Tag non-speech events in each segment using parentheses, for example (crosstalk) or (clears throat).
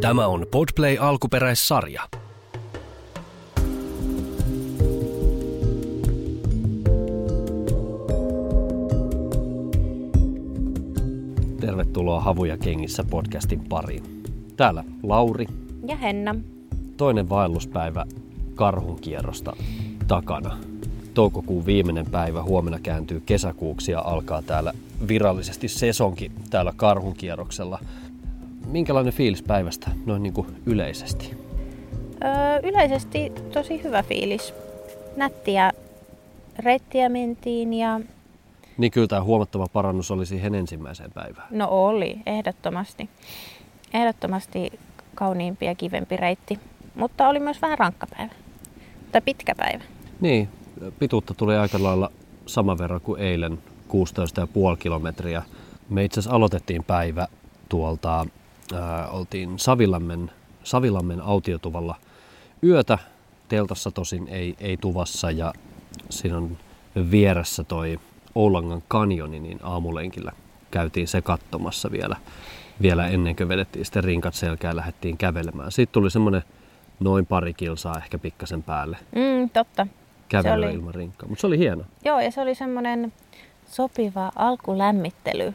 Tämä on Podplay alkuperäissarja. Tervetuloa Havuja kengissä podcastin pariin. Täällä Lauri. Ja Henna. Toinen vaelluspäivä karhunkierrosta takana. Toukokuun viimeinen päivä huomenna kääntyy kesäkuuksi ja alkaa täällä virallisesti sesonki täällä karhunkierroksella. Minkälainen fiilis päivästä noin niin kuin yleisesti? Öö, yleisesti tosi hyvä fiilis. Nättiä reittiä mentiin ja... Niin kyllä tämä huomattava parannus oli siihen ensimmäiseen päivään. No oli, ehdottomasti. Ehdottomasti kauniimpi ja kivempi reitti. Mutta oli myös vähän rankka päivä. Tai pitkä päivä. Niin, pituutta tuli aika lailla saman verran kuin eilen, 16,5 kilometriä. Me itse asiassa aloitettiin päivä tuolta, ää, oltiin Savilammen, Savilammen autiotuvalla yötä. Teltassa tosin ei, ei tuvassa ja siinä on vieressä toi Oulangan kanjoni, niin aamulenkillä käytiin se katsomassa vielä, vielä ennen kuin vedettiin sitten rinkat selkään ja lähdettiin kävelemään. Sitten tuli semmoinen noin pari kilsaa ehkä pikkasen päälle Mm, totta. kävelyä oli- ilman rinkkaa. Mutta se oli hieno. Joo, ja se oli semmoinen sopiva alkulämmittely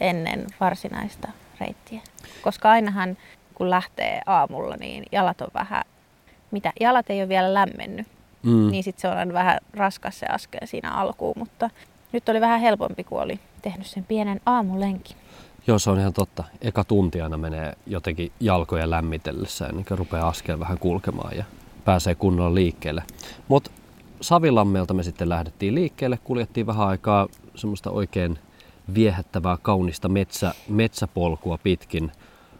ennen varsinaista reittiä. Koska ainahan kun lähtee aamulla, niin jalat on vähän, mitä, jalat ei ole vielä lämmennyt, Mm. niin sitten se on aina vähän raskas se askel siinä alkuun, mutta nyt oli vähän helpompi, kun oli tehnyt sen pienen aamulenkin. Joo, se on ihan totta. Eka tunti aina menee jotenkin jalkoja lämmitellessä ennen kuin rupeaa askel vähän kulkemaan ja pääsee kunnolla liikkeelle. Mutta Savilammelta me sitten lähdettiin liikkeelle, kuljettiin vähän aikaa semmoista oikein viehättävää, kaunista metsä, metsäpolkua pitkin,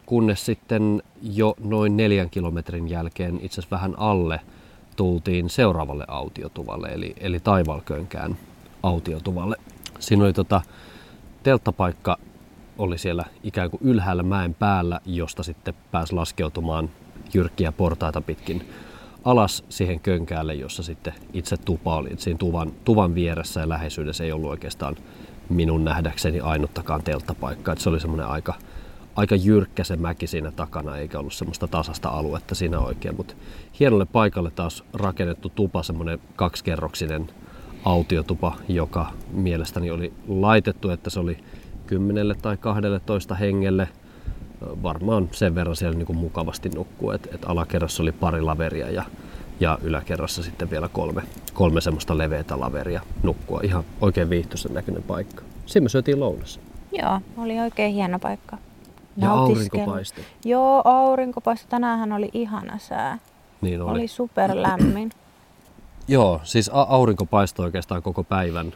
kunnes sitten jo noin neljän kilometrin jälkeen, itse asiassa vähän alle, tultiin seuraavalle autiotuvalle, eli, eli Taivalkönkään autiotuvalle. Siinä oli tota, telttapaikka oli siellä ikään kuin ylhäällä mäen päällä, josta sitten pääsi laskeutumaan jyrkkiä portaita pitkin alas siihen könkäälle, jossa sitten itse tupa oli. Et siinä tuvan, tuvan vieressä ja läheisyydessä ei ollut oikeastaan minun nähdäkseni ainuttakaan telttapaikkaa. Et se oli semmoinen aika, aika jyrkkä se mäki siinä takana, eikä ollut semmoista tasasta aluetta siinä oikein. Mutta hienolle paikalle taas rakennettu tupa, semmoinen kaksikerroksinen autiotupa, joka mielestäni oli laitettu, että se oli 10 tai 12 hengelle. Varmaan sen verran siellä niin kuin mukavasti nukkuu, että et alakerrassa oli pari laveria ja, ja yläkerrassa sitten vielä kolme, kolme semmoista leveätä laveria nukkua. Ihan oikein viihtyisen näköinen paikka. Siinä me syötiin lounas. Joo, oli oikein hieno paikka. Ja aurinko paistoi. Joo, aurinko paistoi. Tänäänhän oli ihana sää. Niin oli. Oli super lämmin. (clears throat) Joo, siis aurinko paistoi oikeastaan koko päivän,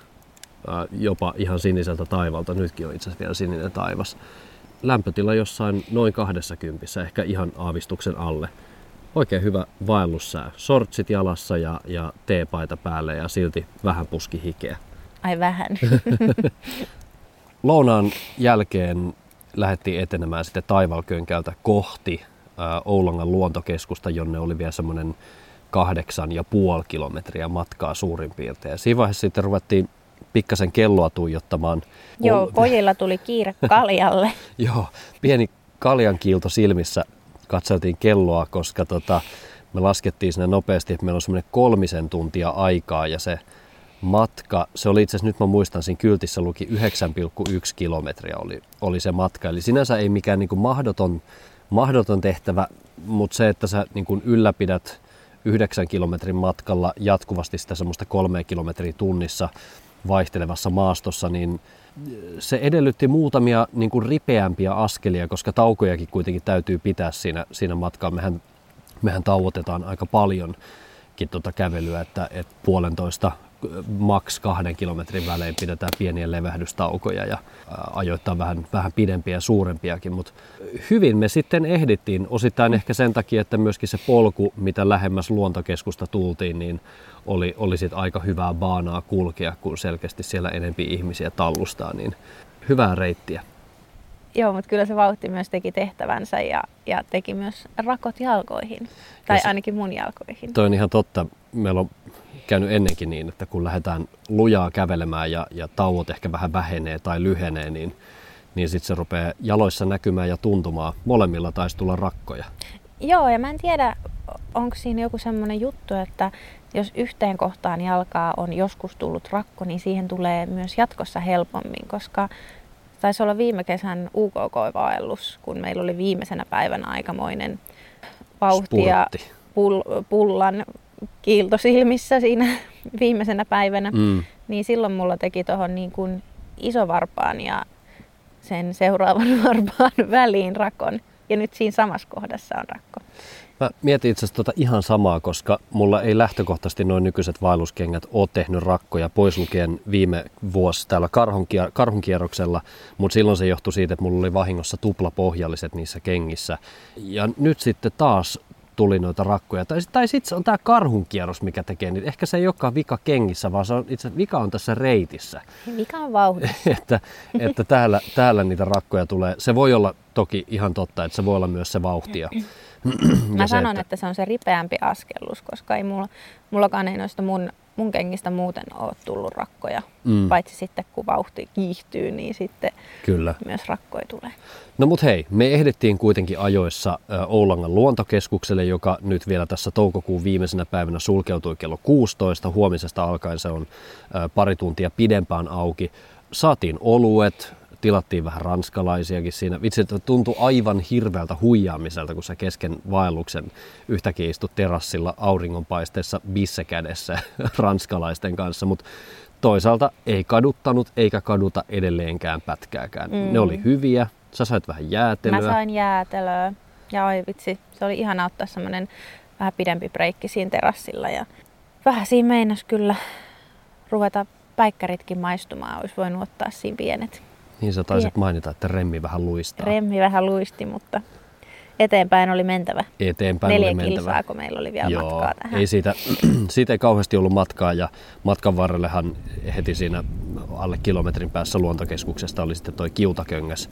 jopa ihan siniseltä taivalta. Nytkin on itse asiassa vielä sininen taivas. Lämpötila jossain noin 20, ehkä ihan aavistuksen alle. Oikein hyvä vaellussää. Sortsit jalassa ja, ja teepaita päälle ja silti vähän puski hikeä. Ai vähän. (laughs) Lounaan jälkeen lähdettiin etenemään sitten Taivalkönkältä kohti ää, Oulangan luontokeskusta, jonne oli vielä semmoinen kahdeksan ja puoli kilometriä matkaa suurin piirtein. Ja siinä vaiheessa sitten ruvettiin pikkasen kelloa tuijottamaan. Joo, pojilla tuli kiire (laughs) kaljalle. Joo, pieni kaljan kiilto silmissä katseltiin kelloa, koska tota, me laskettiin sinne nopeasti, että meillä on semmoinen kolmisen tuntia aikaa ja se matka, se oli itse asiassa, nyt mä muistan, siinä kyltissä luki 9,1 kilometriä oli, oli se matka. Eli sinänsä ei mikään niin kuin mahdoton, mahdoton tehtävä, mutta se, että sä niin kuin ylläpidät yhdeksän kilometrin matkalla jatkuvasti sitä semmoista kolme kilometriä tunnissa vaihtelevassa maastossa, niin se edellytti muutamia niin kuin ripeämpiä askelia, koska taukojakin kuitenkin täytyy pitää siinä, siinä matkaa. Mehän, mehän tauotetaan aika paljonkin tuota kävelyä, että, että puolentoista maks kahden kilometrin välein pidetään pieniä levähdystaukoja ja ajoittaa vähän, vähän pidempiä ja suurempiakin, mutta hyvin me sitten ehdittiin, osittain ehkä sen takia, että myöskin se polku, mitä lähemmäs luontokeskusta tultiin, niin oli, oli sit aika hyvää baanaa kulkea, kun selkeästi siellä enempi ihmisiä tallustaa, niin hyvää reittiä. Joo, mutta kyllä se vauhti myös teki tehtävänsä ja, ja teki myös rakot jalkoihin. Tai Ja se- ainakin mun jalkoihin. Toi on ihan totta. Meillä on käynyt ennenkin niin, että kun lähdetään lujaa kävelemään ja, ja tauot ehkä vähän vähenee tai lyhenee, niin niin sitten se rupeaa jaloissa näkymään ja tuntumaan. Molemmilla taisi tulla rakkoja. Joo, ja mä en tiedä, onko siinä joku semmoinen juttu, että jos yhteen kohtaan jalkaa on joskus tullut rakko, niin siihen tulee myös jatkossa helpommin, koska taisi olla viime kesän UKK-vaellus, kun meillä oli viimeisenä päivänä aikamoinen vauhti ja pull- pullan kiilto silmissä siinä (laughs) viimeisenä päivänä, mm. niin silloin mulla teki tuohon niin kuin isovarpaan ja sen seuraavan (laughs) varpaan väliin rakon. Ja nyt siinä samassa kohdassa on rakko. Mä mietin itse asiassa tota ihan samaa, koska mulla ei lähtökohtaisesti noin nykyiset vaelluskengät ole tehnyt rakkoja, pois lukien viime vuosi täällä karhunkier- karhunkierroksella, mutta silloin se johtui siitä, että mulla oli vahingossa tuplapohjalliset niissä kengissä. Ja nyt sitten taas tuli noita rakkoja. Tai, tai sitten on tämä karhunkierros, mikä tekee niitä. Ehkä se ei olekaan vika kengissä, vaan se on, itse vika on tässä reitissä. Vika on vauhdissa. (laughs) että että täällä, täällä niitä rakkoja tulee. Se voi olla toki ihan totta, että se voi olla myös se vauhtia. Mä (clears throat) sanon, että... että se on se ripeämpi askellus, koska ei mulla, mullakaan ei noista mun, mun kengistä muuten ole tullut rakkoja. Mm. Paitsi sitten kun vauhti kiihtyy, niin sitten Kyllä. myös rakkoja tulee. No mut hei, me ehdittiin kuitenkin ajoissa Oulangan luontokeskukselle, joka nyt vielä tässä toukokuun viimeisenä päivänä sulkeutui kello 16. Huomisesta alkaen se on pari tuntia pidempään auki. Saatiin oluet, tilattiin vähän ranskalaisiakin siinä. Vitsi, että tuntui aivan hirveältä huijaamiselta, kun sä kesken vaelluksen yhtäkkiä istut terassilla auringonpaisteessa bisse kädessä (laughs) ranskalaisten kanssa, mutta toisaalta ei kaduttanut eikä kaduta edelleenkään pätkääkään. Mm. Ne oli hyviä, sä sait vähän jäätelöä. Mä sain jäätelöä ja oi vitsi, se oli ihana ottaa semmoinen vähän pidempi breikki siinä terassilla ja vähän siinä meinas kyllä ruveta päikkäritkin maistumaan, olisi voinut ottaa siinä pienet. Niin sä taisit Pien. mainita, että remmi vähän luistaa. Remmi vähän luisti, mutta eteenpäin oli mentävä. Eteenpäin Neljä oli mentävä. kilsaa, kun meillä oli vielä Joo, matkaa tähän. Ei siitä, (clears throat) siitä ei kauheasti ollut matkaa ja matkan varrellehan heti siinä alle kilometrin päässä luontokeskuksesta oli sitten toi Kiutaköngäs.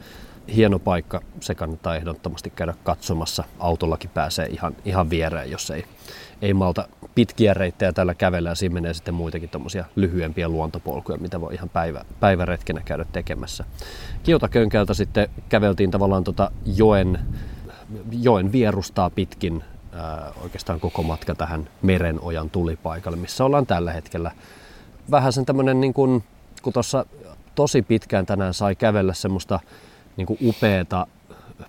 Hieno paikka, se kannattaa ehdottomasti käydä katsomassa. Autollakin pääsee ihan, ihan viereen, jos ei, ei malta pitkiä reittejä tällä kävellä ja siinä menee sitten muitakin tuommoisia lyhyempiä luontopolkuja, mitä voi ihan päivä, päiväretkenä käydä tekemässä. Kiutakönkältä sitten käveltiin tavallaan tota joen, joen vierustaa pitkin ää, oikeastaan koko matka tähän Merenojan tulipaikalle, missä ollaan tällä hetkellä. Vähän sen tämmöinen, niin kuin, kun tuossa tosi pitkään tänään sai kävellä semmoista niin upeata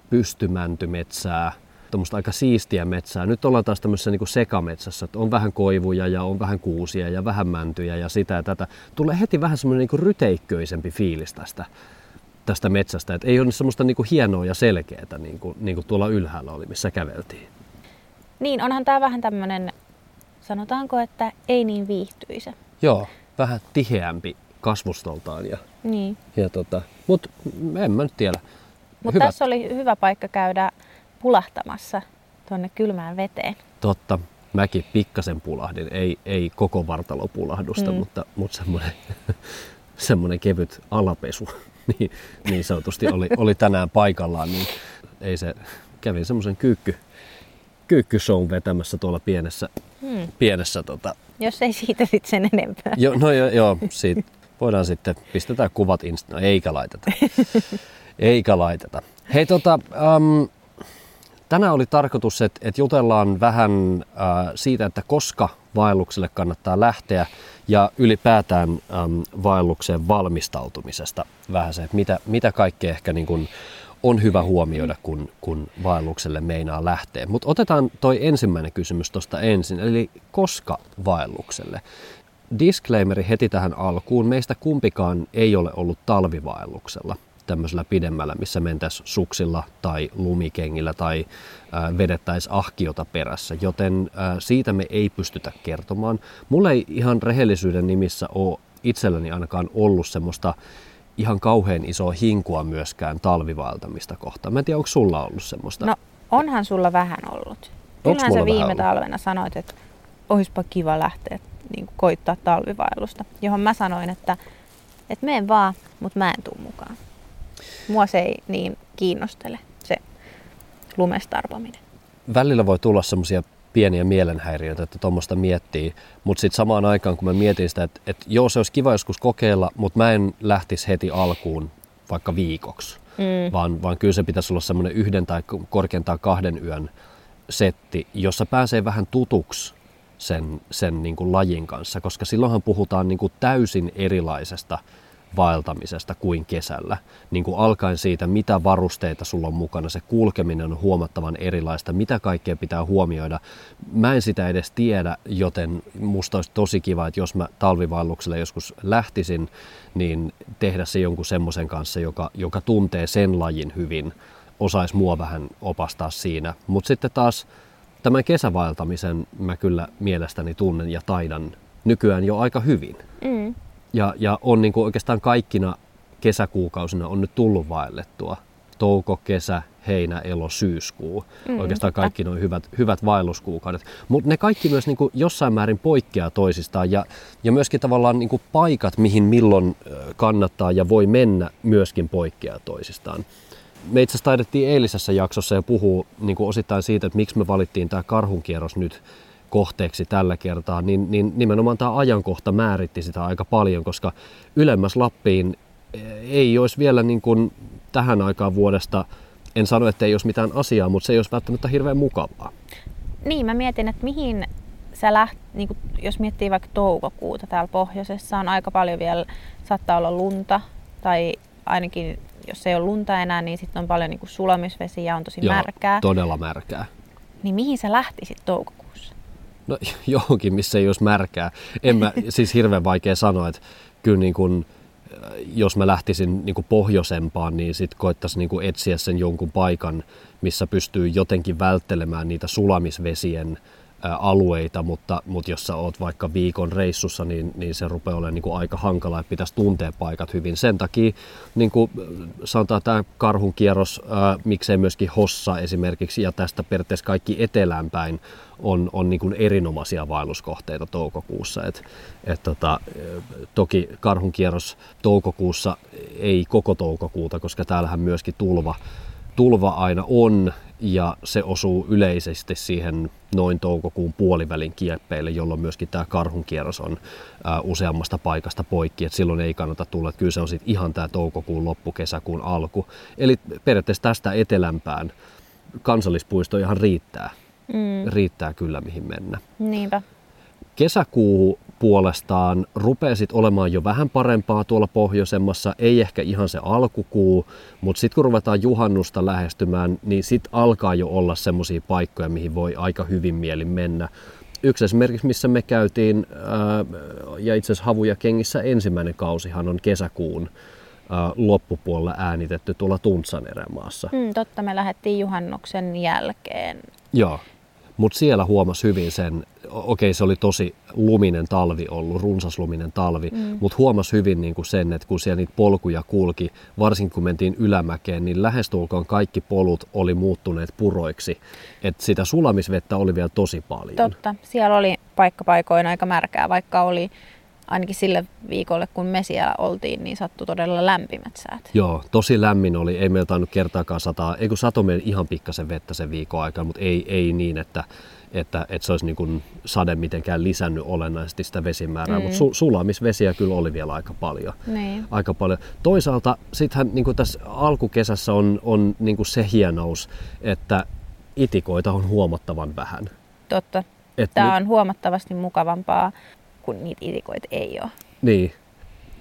pystymäntymetsää, tuommoista aika siistiä metsää. Nyt ollaan taas tämmöisessä niin kuin sekametsässä, että on vähän koivuja ja on vähän kuusia ja vähän mäntyjä ja sitä ja tätä. Tulee heti vähän semmoinen niin ryteikköisempi fiilis tästä, tästä metsästä. Että ei ole semmoista niin kuin hienoa ja selkeää niin kuin, niin kuin tuolla ylhäällä oli, missä käveltiin. Niin, onhan tämä vähän tämmöinen, sanotaanko, että ei niin viihtyisä. Joo, vähän tiheämpi kasvustoltaan. Ja, niin. ja tota, Mutta en mä nyt tiedä. Mutta tässä oli hyvä paikka käydä pulahtamassa tuonne kylmään veteen. Totta. Mäkin pikkasen pulahdin. Ei, ei koko vartalopulahdusta, mm. mutta, mutta semmoinen, (laughs) semmoinen kevyt alapesu (laughs) niin, niin sanotusti oli, oli tänään paikallaan. Niin ei se, kävin semmoisen kyykky, kyykkyshown vetämässä tuolla pienessä, hmm. pienessä tota... Jos ei siitä sitten sen enempää. Jo, no jo, joo, siitä voidaan sitten, pistetään kuvat insta, no eikä laiteta. (laughs) eikä laiteta. Hei tota, um, Tänään oli tarkoitus, että, että jutellaan vähän äh, siitä, että koska vaellukselle kannattaa lähteä ja ylipäätään ähm, vaellukseen valmistautumisesta vähän se, että mitä, mitä kaikkea ehkä niin kuin on hyvä huomioida, kun, kun vaellukselle meinaa lähteä. Mutta otetaan toi ensimmäinen kysymys tuosta ensin, eli koska vaellukselle? Disclaimeri heti tähän alkuun. Meistä kumpikaan ei ole ollut talvivaelluksella tämmöisellä pidemmällä, missä mentäisiin suksilla tai lumikengillä tai vedettäisiin ahkiota perässä, joten siitä me ei pystytä kertomaan. Mulla ei ihan rehellisyyden nimissä ole itselläni ainakaan ollut semmoista ihan kauhean isoa hinkua myöskään talvivaeltamista kohtaan. Mä en tiedä, onko sulla ollut semmoista? No onhan sulla vähän ollut. Kyllähän sä viime talvena sanoit, että olisipa kiva lähteä niin koittaa talvivaellusta, johon mä sanoin, että, että menen vaan, mutta mä en tuu mukaan mua se ei niin kiinnostele, se lumestarpaminen. Välillä voi tulla semmoisia pieniä mielenhäiriöitä, että tuommoista miettii, mutta sitten samaan aikaan kun mä mietin sitä, että, että joo se olisi kiva joskus kokeilla, mutta mä en lähtisi heti alkuun vaikka viikoksi, mm. vaan, vaan kyllä se pitäisi olla semmoinen yhden tai korkeintaan kahden yön setti, jossa pääsee vähän tutuksi sen, sen niin kuin lajin kanssa, koska silloinhan puhutaan niin kuin täysin erilaisesta vaeltamisesta kuin kesällä. Niin kuin alkaen siitä, mitä varusteita sulla on mukana, se kulkeminen on huomattavan erilaista, mitä kaikkea pitää huomioida. Mä en sitä edes tiedä, joten musta olisi tosi kiva, että jos mä talvivaellukselle joskus lähtisin, niin tehdä se jonkun semmoisen kanssa, joka, joka tuntee sen lajin hyvin, osaisi mua vähän opastaa siinä. Mutta sitten taas tämän kesävaeltamisen mä kyllä mielestäni tunnen ja taidan nykyään jo aika hyvin. Mm. Ja, ja on niin kuin oikeastaan kaikkina kesäkuukausina on nyt tullut vaellettua. Touko, kesä, heinä, elo, syyskuu. Mm, oikeastaan kaikki nuo hyvät, hyvät vaelluskuukaudet. Mutta ne kaikki myös niin kuin jossain määrin poikkeaa toisistaan ja, ja myöskin tavallaan niin kuin paikat, mihin milloin kannattaa ja voi mennä, myöskin poikkeaa toisistaan. Me itse asiassa taidettiin eilisessä jaksossa ja puhua niin kuin osittain siitä, että miksi me valittiin tämä karhunkierros nyt kohteeksi tällä kertaa, niin, niin nimenomaan tämä ajankohta määritti sitä aika paljon, koska ylemmäs Lappiin ei olisi vielä niin kuin tähän aikaan vuodesta, en sano, että ei olisi mitään asiaa, mutta se ei olisi välttämättä hirveän mukavaa. Niin, mä mietin, että mihin sä läht, niin kuin, jos miettii vaikka toukokuuta täällä pohjoisessa, on aika paljon vielä, saattaa olla lunta, tai ainakin jos ei ole lunta enää, niin sitten on paljon niin kuin sulamisvesiä ja on tosi Joo, märkää. todella märkää. Niin mihin sä lähtisit toukokuussa? No (laughs) johonkin, missä ei olisi märkää. En mä, (laughs) siis hirveän vaikea sanoa, että kyllä niin kuin, äh, jos mä lähtisin niin kuin pohjoisempaan, niin sitten koittaisiin niin kuin etsiä sen jonkun paikan, missä pystyy jotenkin välttelemään niitä sulamisvesien alueita, mutta, mutta jos sä oot vaikka viikon reissussa, niin, niin se rupeaa olemaan niin kuin aika hankala, että pitäisi tuntea paikat hyvin. Sen takia niin kuin sanotaan tämä karhun kierros, ää, miksei myöskin Hossa esimerkiksi, ja tästä periaatteessa kaikki etelään päin on, on niin kuin erinomaisia vaelluskohteita toukokuussa. Et, et tota, toki karhun kierros toukokuussa ei koko toukokuuta, koska täällähän myöskin tulva, tulva aina on ja se osuu yleisesti siihen noin toukokuun puolivälin kieppeille, jolloin myöskin tämä karhunkierros on ää, useammasta paikasta poikki, että silloin ei kannata tulla, että kyllä se on sitten ihan tämä toukokuun loppu, kesäkuun alku. Eli periaatteessa tästä etelämpään kansallispuisto ihan riittää. Mm. Riittää kyllä mihin mennä. Niinpä. Kesäkuu puolestaan rupeaa olemaan jo vähän parempaa tuolla pohjoisemmassa, ei ehkä ihan se alkukuu, mutta sitten kun ruvetaan juhannusta lähestymään, niin sitten alkaa jo olla semmoisia paikkoja, mihin voi aika hyvin mielin mennä. Yksi esimerkiksi, missä me käytiin, ää, ja itse asiassa Havuja kengissä ensimmäinen kausihan on kesäkuun ää, loppupuolella äänitetty tuolla Tuntsan erämaassa. Mm, totta, me lähdettiin juhannuksen jälkeen. Joo, mutta siellä huomasi hyvin sen, okei se oli tosi luminen talvi ollut, runsasluminen talvi, mm. mutta huomasi hyvin niin kuin sen, että kun siellä niitä polkuja kulki, varsinkin kun mentiin ylämäkeen, niin lähestulkoon kaikki polut oli muuttuneet puroiksi. Että sitä sulamisvettä oli vielä tosi paljon. Totta, siellä oli paikkapaikoin aika märkää, vaikka oli ainakin sille viikolle, kun me siellä oltiin, niin sattui todella lämpimät säät. Joo, tosi lämmin oli. Ei meillä tainnut kertaakaan sataa, ei kun sato meillä ihan pikkasen vettä sen viikon aikana, mutta ei, ei niin, että, että, että se olisi niin kuin sade mitenkään lisännyt olennaisesti sitä vesimäärää, mm. mutta su, sulamisvesiä kyllä oli vielä aika paljon. Niin. Aika paljon. Toisaalta sittenhän niin kuin tässä alkukesässä on, on niin kuin se hienous, että itikoita on huomattavan vähän. Totta. Et Tämä nyt... on huomattavasti mukavampaa kun niitä itikoita ei ole. Niin.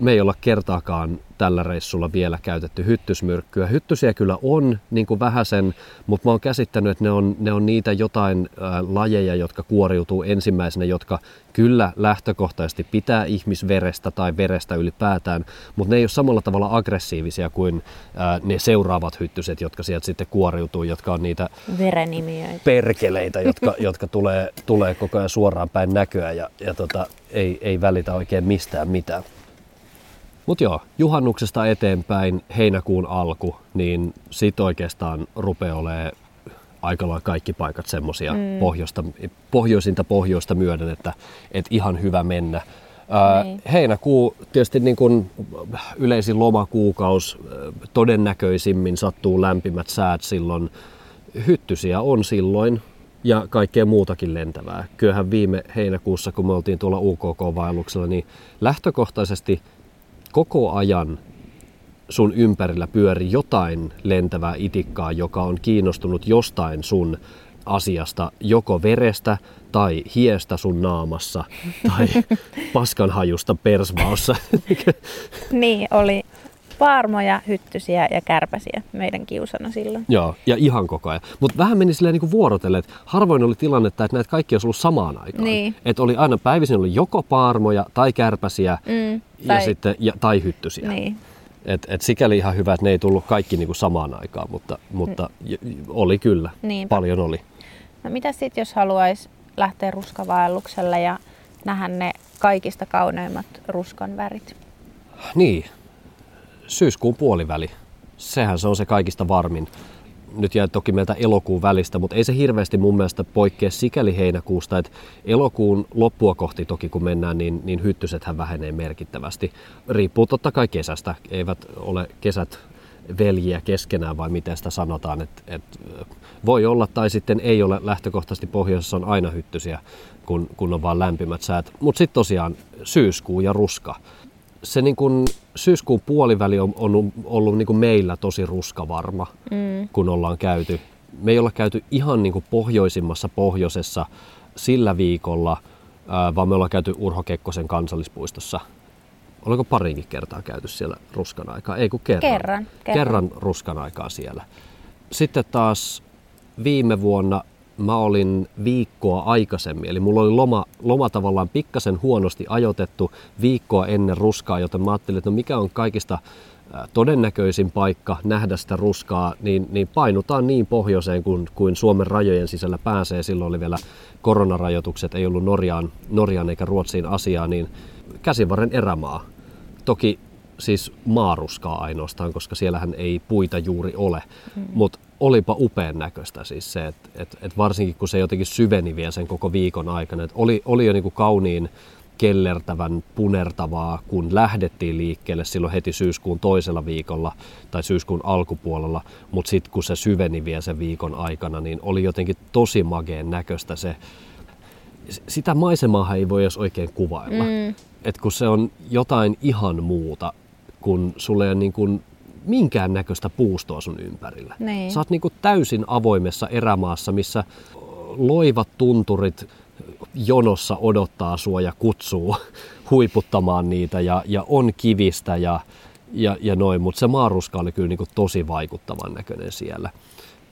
Me ei olla kertaakaan tällä reissulla vielä käytetty hyttysmyrkkyä. Hyttysiä kyllä on niin kuin vähäsen, mutta mä oon käsittänyt, että ne on, ne on niitä jotain ä, lajeja, jotka kuoriutuu ensimmäisenä, jotka kyllä lähtökohtaisesti pitää ihmisverestä tai verestä ylipäätään, mutta ne ei ole samalla tavalla aggressiivisia kuin ä, ne seuraavat hyttyset, jotka sieltä sitten kuoriutuu, jotka on niitä Verenimiöitä. perkeleitä, jotka, (laughs) jotka tulee, tulee koko ajan suoraan päin näköä ja, ja tota, ei, ei välitä oikein mistään mitään. Mutta joo, juhannuksesta eteenpäin heinäkuun alku, niin sit oikeastaan rupeaa olemaan aika lailla kaikki paikat semmoisia mm. pohjoista, pohjoisinta pohjoista myöden, että, että ihan hyvä mennä. Ää, niin. heinäkuu tietysti niin kuin yleisin lomakuukaus todennäköisimmin sattuu lämpimät säät silloin. Hyttysiä on silloin ja kaikkea muutakin lentävää. Kyllähän viime heinäkuussa, kun me oltiin tuolla UKK-vaelluksella, niin lähtökohtaisesti – koko ajan sun ympärillä pyöri jotain lentävää itikkaa, joka on kiinnostunut jostain sun asiasta, joko verestä tai hiestä sun naamassa tai (laughs) paskanhajusta persvaossa. niin, oli paarmoja, hyttysiä ja kärpäsiä meidän kiusana silloin. Joo, ja ihan koko ajan. Mutta vähän meni silleen niin vuorotellen, että harvoin oli tilannetta, että näitä kaikki olisi ollut samaan aikaan. Niin. Että oli aina päivisin oli joko paarmoja tai kärpäsiä Mm, ja tai- sitten, ja, tai hyttysiä. Niin. Et, et sikäli ihan hyvä, että ne ei tullut kaikki niinku samaan aikaan, mutta, mutta j- oli kyllä. Niinpä. Paljon oli. No mitä sitten, jos haluaisi lähteä ruskavaellukselle ja nähdä ne kaikista kauneimmat ruskan värit? Niin, syyskuun puoliväli. Sehän se on se kaikista varmin. Nyt jää toki meiltä elokuun välistä, mutta ei se hirveästi mun mielestä poikkea sikäli heinäkuusta, että elokuun loppua kohti toki kun mennään, niin, niin hyttysethän vähenee merkittävästi. Riippuu totta kai kesästä. Eivät ole kesät veljiä keskenään vai miten sitä sanotaan, että, että voi olla tai sitten ei ole lähtökohtaisesti pohjoisessa on aina hyttysiä, kun, kun on vaan lämpimät säät. Mutta sitten tosiaan syyskuu ja ruska se niin kuin syyskuun puoliväli on, on ollut niin kuin meillä tosi ruskavarma, Mm. kun ollaan käyty. Me ei olla käyty ihan niin kuin pohjoisimmassa pohjoisessa sillä viikolla, vaan me ollaan käyty Urho Kekkosen kansallispuistossa. Oliko parinkin kertaa käyty siellä ruskan aikaa? Ei kun kerran. Kerran, kerran. Kerran ruskan aikaa siellä. Sitten taas viime vuonna mä olin viikkoa aikaisemmin, eli mulla oli loma, loma tavallaan pikkasen huonosti ajoitettu viikkoa ennen ruskaa, joten mä ajattelin, että no mikä on kaikista ää, todennäköisin paikka nähdä sitä ruskaa, niin, niin painutaan niin pohjoiseen kuin, kuin Suomen rajojen sisällä pääsee. Silloin oli vielä koronarajoitukset, ei ollut Norjaan, Norjaan eikä Ruotsiin asiaa, niin käsivarren erämaa. Toki siis maaruskaa ainoastaan, koska siellähän ei puita juuri ole. Mm. Mutta olipa upean näköistä siis se, että et, et varsinkin kun se jotenkin syveni vielä sen koko viikon aikana. Et oli, oli jo niinku kauniin kellertävän punertavaa, kun lähdettiin liikkeelle silloin heti syyskuun toisella viikolla tai syyskuun alkupuolella, mutta sitten kun se syveni vielä sen viikon aikana, niin oli jotenkin tosi mageen näköistä se. Sitä maisemaa ei voi edes oikein kuvailla. Mm. Et kun se on jotain ihan muuta, kun sulle ei niin kuin minkään näköistä puustoa sun ympärillä. Niin. Sä oot niin kuin täysin avoimessa erämaassa, missä loivat tunturit jonossa odottaa sua ja kutsuu (laughs) huiputtamaan niitä ja, ja on kivistä ja, ja, ja noin, mutta se maaruska oli kyllä niin kuin tosi vaikuttavan näköinen siellä.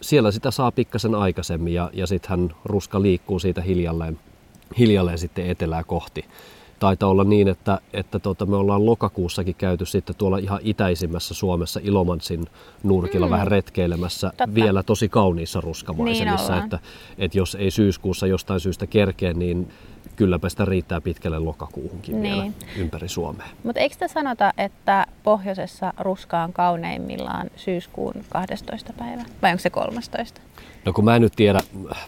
Siellä sitä saa pikkasen aikaisemmin ja, ja sittenhän ruska liikkuu siitä hiljalleen, hiljalleen sitten etelää kohti. Taitaa olla niin, että, että tota, me ollaan lokakuussakin käyty sitten tuolla ihan itäisimmässä Suomessa Ilomantsin nurkilla mm. vähän retkeilemässä Totta. vielä tosi kauniissa ruskamaisemissa, Niin että, että jos ei syyskuussa jostain syystä kerkeä, niin kylläpä sitä riittää pitkälle lokakuuhunkin Niin. vielä ympäri Suomea. Mutta eikö te sanota, että pohjoisessa ruska on kauneimmillaan syyskuun 12. päivä? Vai onko se 13? No kun mä en nyt tiedä,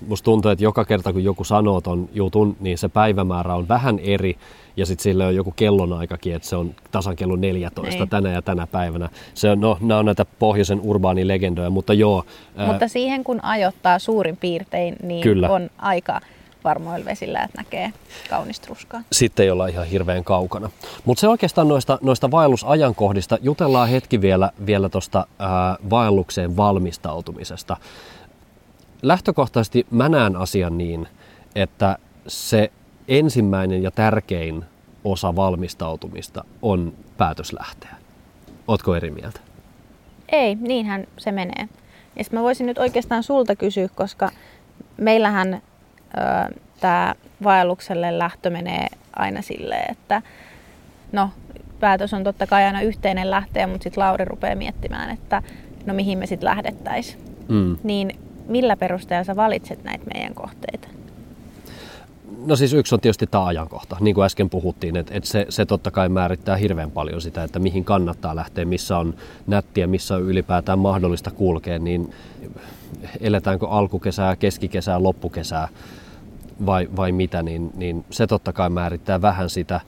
musta tuntuu, että joka kerta kun joku sanoo ton jutun, niin se päivämäärä on vähän eri ja sitten sille on joku kellonaikakin, että se on tasan kello 14 Niin. tänä ja tänä päivänä. Se on, no, nämä on näitä pohjoisen urbaanilegendoja, mutta joo. ää, Mutta siihen kun ajoittaa suurin piirtein, niin Kyllä. on aika varmoilla vesillä, että näkee kaunista ruskaa. sitten ei olla ihan hirveän kaukana. Mutta se oikeastaan noista, noista vaellusajankohdista, jutellaan hetki vielä, vielä tuosta vaellukseen valmistautumisesta. Lähtökohtaisesti mä näen asian niin, että se ensimmäinen ja tärkein osa valmistautumista on päätös lähteä. Ootko eri mieltä? Ei, niinhän se menee. Ja mä voisin nyt oikeastaan sulta kysyä, koska meillähän tämä vaellukselle lähtö menee aina silleen, että no päätös on totta kai aina yhteinen lähteä, mutta sitten Lauri rupeaa miettimään, että no mihin me sitten lähdettäisiin. Mm. Niin millä perusteella sä valitset näitä meidän kohteita? No siis yksi on tietysti tämä ajankohta, niin kuin äsken puhuttiin, että, että se, se totta kai määrittää hirveän paljon sitä, että mihin kannattaa lähteä, missä on nättiä, missä on ylipäätään mahdollista kulkea, niin eletäänkö alkukesää, keskikesää, loppukesää vai, vai mitä, niin, niin se totta kai määrittää vähän sitä.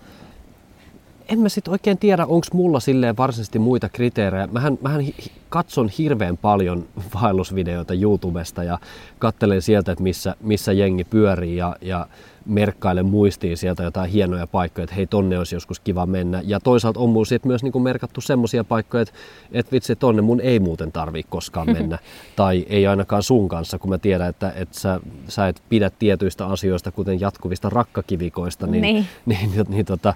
En mä sitten oikein tiedä, onko mulla silleen varsinaisesti muita kriteerejä. Mähän, mähän hi- katson hirveän paljon (laughs) vaellusvideoita YouTubesta ja kattelen sieltä, että missä, missä jengi pyörii ja, ja merkkaile muistiin sieltä jotain hienoja paikkoja, että hei tonne olisi joskus kiva mennä. Ja toisaalta on mun myös niin kuin merkattu semmoisia paikkoja, että, että vitsi tonne mun ei muuten tarvi koskaan (laughs) mennä. tai ei ainakaan sun kanssa, kun mä tiedän, että, että sä, sä et pidä tietyistä asioista, kuten jatkuvista rakkakivikoista, niin, niin. (laughs) niin, niin, niin tota,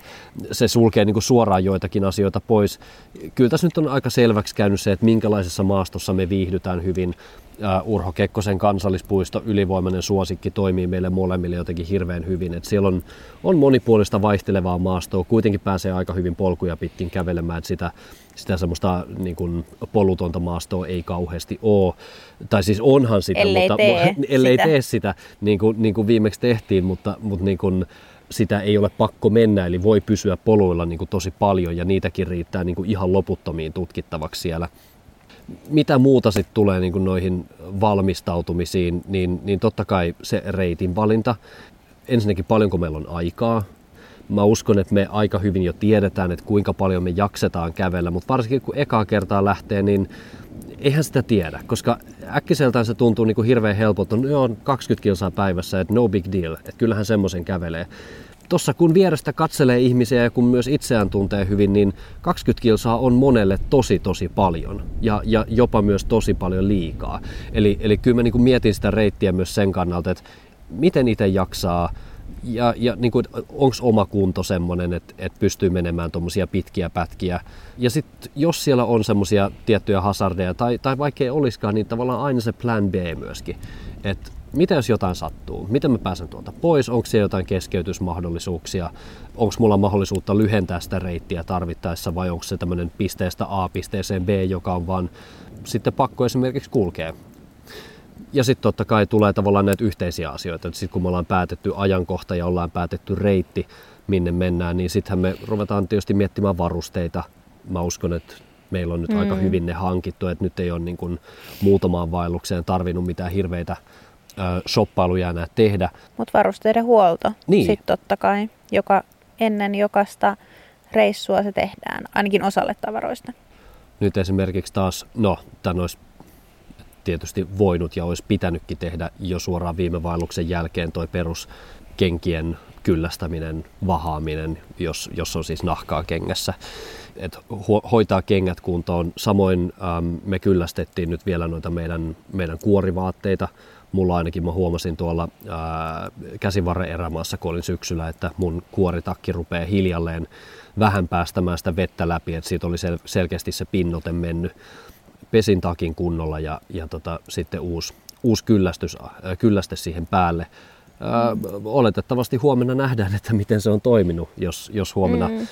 se sulkee niin kuin suoraan joitakin asioita pois. Kyllä tässä nyt on aika selväksi käynyt se, että minkälaisessa maastossa me viihdytään hyvin. Uh, Urho Kekkosen kansallispuisto, ylivoimainen suosikki, toimii meille molemmille jotenkin hirveän hyvin. Et siellä on, on monipuolista vaihtelevaa maastoa, kuitenkin pääsee aika hyvin polkuja pitkin kävelemään, että sitä, sitä semmoista niin kuin polutonta maastoa ei kauheasti ole. Tai siis onhan sitä, ellei mutta tee (laughs) ellei sitä. tee sitä, niin kuin, niin kuin viimeksi tehtiin, mutta, mutta niin kuin, sitä ei ole pakko mennä, eli voi pysyä poluilla niin kuin tosi paljon ja niitäkin riittää niin kuin ihan loputtomiin tutkittavaksi siellä. Mitä muuta sitten tulee niin kuin noihin valmistautumisiin, niin, niin totta kai se reitin valinta. Ensinnäkin paljonko meillä on aikaa. Mä uskon, että me aika hyvin jo tiedetään, että kuinka paljon me jaksetaan kävellä, mutta varsinkin kun ekaa kertaa lähtee, niin eihän sitä tiedä, koska äkkiseltään se tuntuu niin kuin hirveän helpolta, no joo, 20 kilsaa päivässä, että no big deal, että kyllähän semmoisen kävelee. Tossa kun vierestä katselee ihmisiä ja kun myös itseään tuntee hyvin, niin 20 kilsaa on monelle tosi tosi paljon ja, ja jopa myös tosi paljon liikaa. Eli, eli kyllä mä niin kuin mietin sitä reittiä myös sen kannalta, että miten itse jaksaa ja, ja niin onko oma kunto semmoinen, että, että pystyy menemään tuommoisia pitkiä pätkiä. Ja sitten jos siellä on semmoisia tiettyjä hazardeja, tai, tai vaikka ei olisikaan, niin tavallaan aina se plan B myöskin. Että mitä jos jotain sattuu? Miten mä pääsen tuolta pois? Onko siellä jotain keskeytysmahdollisuuksia? Onko mulla mahdollisuutta lyhentää sitä reittiä tarvittaessa vai onko se tämmöinen pisteestä A pisteeseen B, joka on vaan sitten pakko esimerkiksi kulkea ja sitten totta kai tulee tavallaan näitä yhteisiä asioita. Sitten kun me ollaan päätetty ajankohta ja ollaan päätetty reitti, minne mennään, niin sittenhän me ruvetaan tietysti miettimään varusteita. Mä uskon, että meillä on nyt mm. aika hyvin ne hankittu, että nyt ei ole niin kuin muutamaan vaellukseen tarvinnut mitään hirveitä shoppailuja enää tehdä. Mutta varusteiden huolto Niin. sitten totta kai, joka ennen jokaista reissua se tehdään, ainakin osalle tavaroista. Nyt esimerkiksi taas, no, tämän olisi tietysti voinut ja olisi pitänytkin tehdä jo suoraan viime vaelluksen jälkeen toi peruskenkien kyllästäminen, vahaaminen, jos, jos on siis nahkaa kengässä. Et ho- hoitaa kengät kuntoon. Samoin äm, me kyllästettiin nyt vielä noita meidän, meidän kuorivaatteita. Mulla ainakin mä huomasin tuolla ää, käsivarren erämaassa, kun olin syksyllä, että mun kuoritakki rupeaa hiljalleen vähän päästämään sitä vettä läpi, että siitä oli sel- selkeästi se pinnote mennyt pesin takin kunnolla ja, ja tota, sitten uusi, uusi kyllästys, äh, kylläste siihen päälle. Oletettavasti huomenna nähdään, että miten se on toiminut. Jos, jos huomenna mm.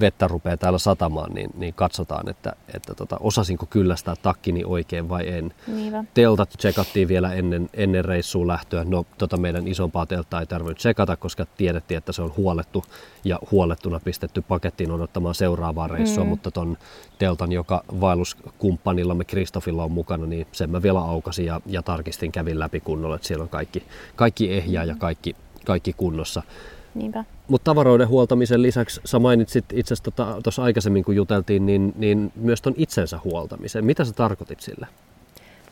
vettä rupeaa täällä satamaan, niin, niin katsotaan, että, että tota, osasinko kyllästää takkini oikein vai en. Niinpä. Teltat tsekattiin vielä ennen, ennen reissuun lähtöä. No, tota meidän isompaa telttaa ei tarvinnut tsekata, koska tiedettiin, että se on huolettu ja huolettuna pistetty pakettiin odottamaan seuraavaa reissua, mm. mutta ton teltan, joka vaelluskumppanillamme Kristofilla on mukana, niin sen mä vielä aukasin ja, ja tarkistin, kävin läpi kunnolla, että siellä on kaikki, kaikki ehjää ja kaikki, kaikki kunnossa. Niinpä. Mutta tavaroiden huoltamisen lisäksi, sä mainitsit itse asiassa tuossa tota, aikaisemmin, kun juteltiin, niin, niin myös ton itsensä huoltamisen. Mitä sä tarkoitit sillä?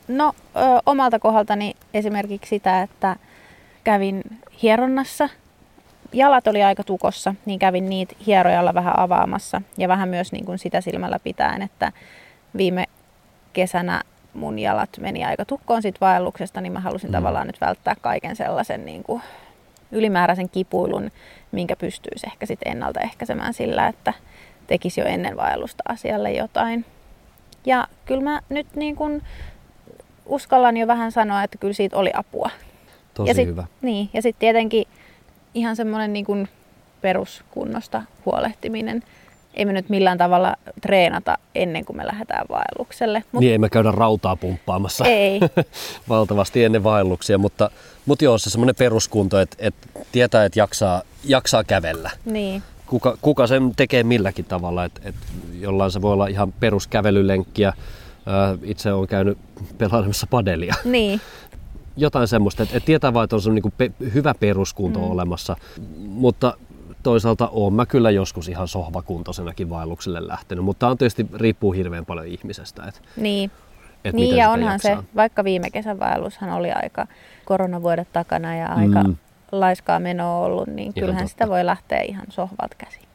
No ö, omalta kohdaltani esimerkiksi sitä, että kävin hieronnassa. Jalat oli aika tukossa, niin kävin niitä hierojalla vähän avaamassa. Ja vähän myös niin kuin sitä silmällä pitäen, että viime kesänä mun jalat meni aika tukkoon siitä vaelluksesta, niin mä halusin Mm. mm. tavallaan nyt välttää kaiken sellaisen niin kuin ylimääräisen kipuilun, minkä pystyisi ehkä sitten ennaltaehkäisemään sillä, että tekisi jo ennen vaellusta asialle jotain. Ja kyllä mä nyt niin kuin uskallan jo vähän sanoa, että kyllä siitä oli apua. Tosi ja sit, hyvä. Niin, ja sitten tietenkin ihan semmoinen niin kuin peruskunnosta huolehtiminen. Ei me nyt millään tavalla treenata ennen kuin me lähdetään vaellukselle. Mut Niin ei me käydä rautaa pumppaamassa ei, (laughs) valtavasti ennen vaelluksia, mutta, mutta joo, se semmoinen peruskunto, että, että tietää, että jaksaa, jaksaa kävellä. niin, Kuka, kuka sen tekee milläkin tavalla, että, että jollain se voi olla ihan peruskävelylenkkiä. Itse olen käynyt pelailemassa padelia. niin, Jotain semmoista, että, että tietää vaan, että on se niin hyvä peruskunto mm. olemassa. Mutta toisaalta olen mä kyllä joskus ihan sohvakuntoisenakin vaellukselle lähtenyt, mutta on tietysti riippuu hirveän paljon ihmisestä, että, niin. että niin ja onhan jaksaa. se, vaikka viime kesän vaellushan oli aika koronavuodet takana ja aika Mm. laiskaa menoa ollut, niin Ihan kyllähän totta. sitä voi lähteä ihan sohvalta käsinkin.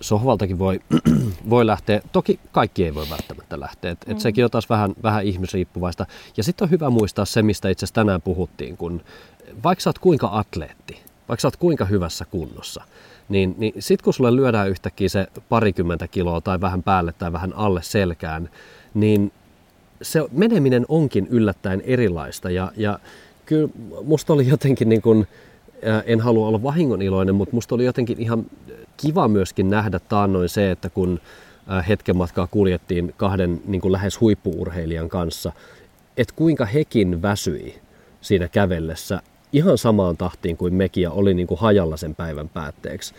sohvaltakin voi, (clears throat) voi lähteä. Toki kaikki ei voi välttämättä lähteä. Et, et Mm. sekin on taas vähän, vähän ihmisriippuvaista. Ja sitten on hyvä muistaa se, mistä itse asiassa tänään puhuttiin, kun vaikka sä oot kuinka atleetti, vaikka sä oot kuinka hyvässä kunnossa, niin, niin sitten kun sulle lyödään yhtäkkiä se parikymmentä kiloa tai vähän päälle tai vähän alle selkään, niin se meneminen onkin yllättäen erilaista. Ja, ja kyllä musta oli jotenkin niin kuin, ää, en halua olla vahingoniloinen, mutta musta oli jotenkin ihan kiva myöskin nähdä taannoin se, että kun hetken matkaa kuljettiin kahden niin kuin lähes huippuurheilijan kanssa, että kuinka hekin väsyi siinä kävellessä ihan samaan tahtiin kuin mekin ja oli niin kuin hajalla sen päivän päätteeksi.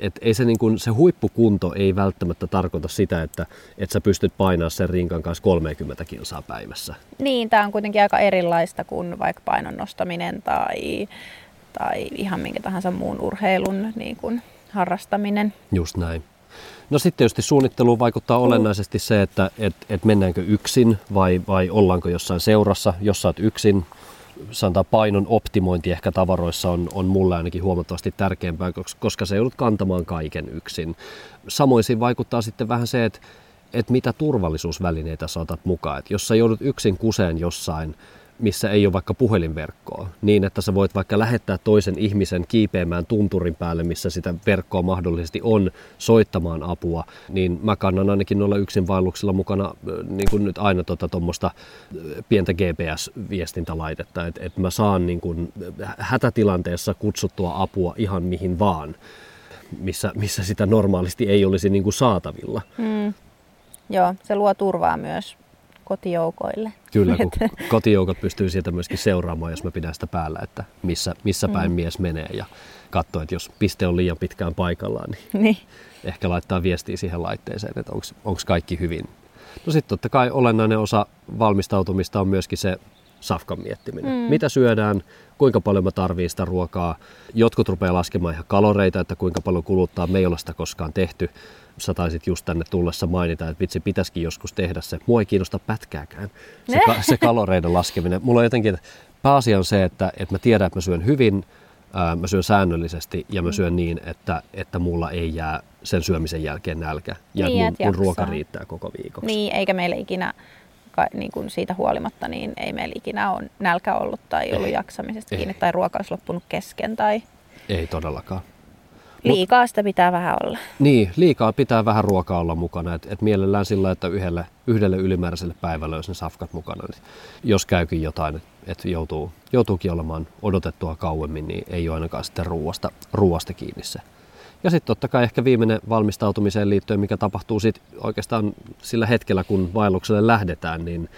Et ei se, niin kuin, se huippukunto ei välttämättä tarkoita sitä, että, että sä pystyt painaa sen rinkan kanssa 30 kilsaa päivässä. Niin, tämä on kuitenkin aika erilaista kuin vaikka painon nostaminen tai, tai ihan minkä tahansa muun urheilun niin kuin harrastaminen. Just näin. No sitten tietysti suunnitteluun vaikuttaa olennaisesti se, että et, et mennäänkö yksin vai, vai ollaanko jossain seurassa. Jos sä oot yksin, sanotaan painon optimointi ehkä tavaroissa on, on mulle ainakin huomattavasti tärkeämpää, koska, sä joudut kantamaan kaiken yksin. Samoin siinä vaikuttaa sitten vähän se, että et mitä turvallisuusvälineitä saatat mukaan. Et jos sä joudut yksin kuseen jossain, missä ei ole vaikka puhelinverkkoa, niin että sä voit vaikka lähettää toisen ihmisen kiipeämään tunturin päälle, missä sitä verkkoa mahdollisesti on, soittamaan apua, niin mä kannan ainakin noilla yksinvaelluksilla mukana niin kuin nyt aina tuota tuommoista pientä GPS-viestintälaitetta, että et mä saan niin kuin hätätilanteessa kutsuttua apua ihan mihin vaan, missä, missä sitä normaalisti ei olisi niin kuin saatavilla. Mm. Joo, se luo turvaa myös kotijoukoille. Kyllä, kun (laughs) kotijoukot pystyy sieltä myöskin seuraamaan, jos mä pidän sitä päällä, että missä, missä päin mm. mies menee ja katsoo, että jos piste on liian pitkään paikallaan, niin Niin. ehkä laittaa viestiä siihen laitteeseen, että onko kaikki hyvin. No sitten totta kai olennainen osa valmistautumista on myöskin se safkan miettiminen. Mm. Mm. Mitä syödään, kuinka paljon mä tarvii sitä ruokaa. Jotkut rupeaa laskemaan ihan kaloreita, että kuinka paljon kuluttaa. Me ei ole sitä koskaan tehty. Sä taisit just tänne tullessa mainita, että vitsi pitäisikin joskus tehdä se. Mua ei kiinnosta pätkääkään se, ka- se kaloreiden laskeminen. Mulla on jotenkin, pääasia on se, että, että mä tiedän, että mä syön hyvin, ää, mä syön säännöllisesti ja mä syön niin, että, että mulla ei jää sen syömisen jälkeen nälkä. Ja Niin, mun, mun ruoka riittää koko viikoksi. Niin, eikä meillä ikinä, ka- niin kuin siitä huolimatta, niin ei meillä ikinä ole nälkä ollut tai ollut Ei. jaksamisesta kiinni Ei. tai ruoka olisi loppunut kesken tai Ei todellakaan. liikaa sitä pitää vähän olla. Niin, liikaa pitää vähän ruokaa olla mukana. Et, et mielellään sillä, että yhdelle, yhdelle ylimääräiselle päivälle olisi ne safkat mukana. Niin jos käykin jotain, että et joutuu, joutuukin olemaan odotettua kauemmin, niin ei ole ainakaan sitten ruuasta, ruuasta kiinni se. Ja sitten totta kai ehkä viimeinen valmistautumiseen liittyen, mikä tapahtuu sit oikeastaan sillä hetkellä, kun vaellukselle lähdetään, niin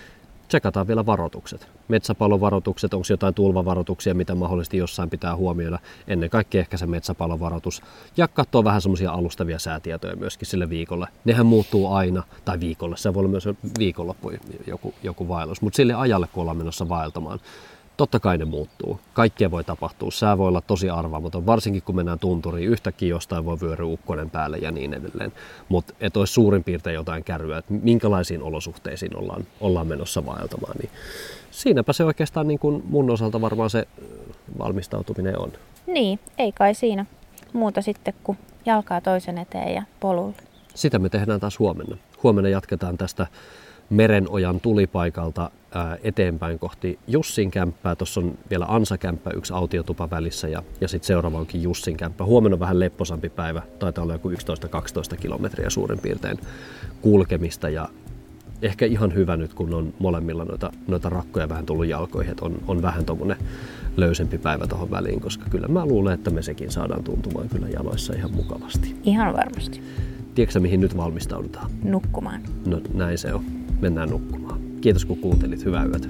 tsekataan vielä varoitukset. Metsäpalovaroitukset, onko jotain tulvavaroituksia, mitä mahdollisesti jossain pitää huomioida. Ennen kaikkea ehkä se metsäpalovaroitus. Ja katsoa vähän semmoisia alustavia säätietoja myöskin sille viikolle. Nehän muuttuu aina, tai viikolle, se voi olla myös viikonloppu joku, joku vaellus. Mutta sille ajalle, kun ollaan menossa vaeltamaan, totta kai ne muuttuu. Kaikkea voi tapahtua. Sää voi olla tosi arvaamaton, varsinkin kun mennään tunturiin. Yhtäkkiä jostain voi vyöryä ukkonen päälle ja niin edelleen. Mutta et olisi suurin piirtein jotain kärryä, että minkälaisiin olosuhteisiin ollaan, ollaan menossa vaeltamaan. Niin siinäpä se oikeastaan niin kuin mun osalta varmaan se ö, valmistautuminen on. Niin, ei kai siinä muuta sitten kuin jalkaa toisen eteen ja polulle. Sitä me tehdään taas huomenna. Huomenna jatketaan tästä Merenojan tulipaikalta ää, eteenpäin kohti Jussin kämppää. Tuossa on vielä Ansa-kämppä, yksi autiotupa välissä ja, ja sitten seuraava onkin Jussin kämppä. Huomenna on vähän lepposampi päivä, taitaa olla joku 11-12 kilometriä suurin piirtein kulkemista ja ehkä ihan hyvä nyt, kun on molemmilla noita, noita rakkoja vähän tullut jalkoihin, että on, on vähän tuommoinen löysempi päivä tuohon väliin, koska kyllä mä luulen, että me sekin saadaan tuntumaan kyllä jaloissa ihan mukavasti. Ihan varmasti. Tiedätkö mihin nyt valmistaudutaan? Nukkumaan. No näin se on. Mennään nukkumaan. Kiitos kun kuuntelit. Hyvää yötä.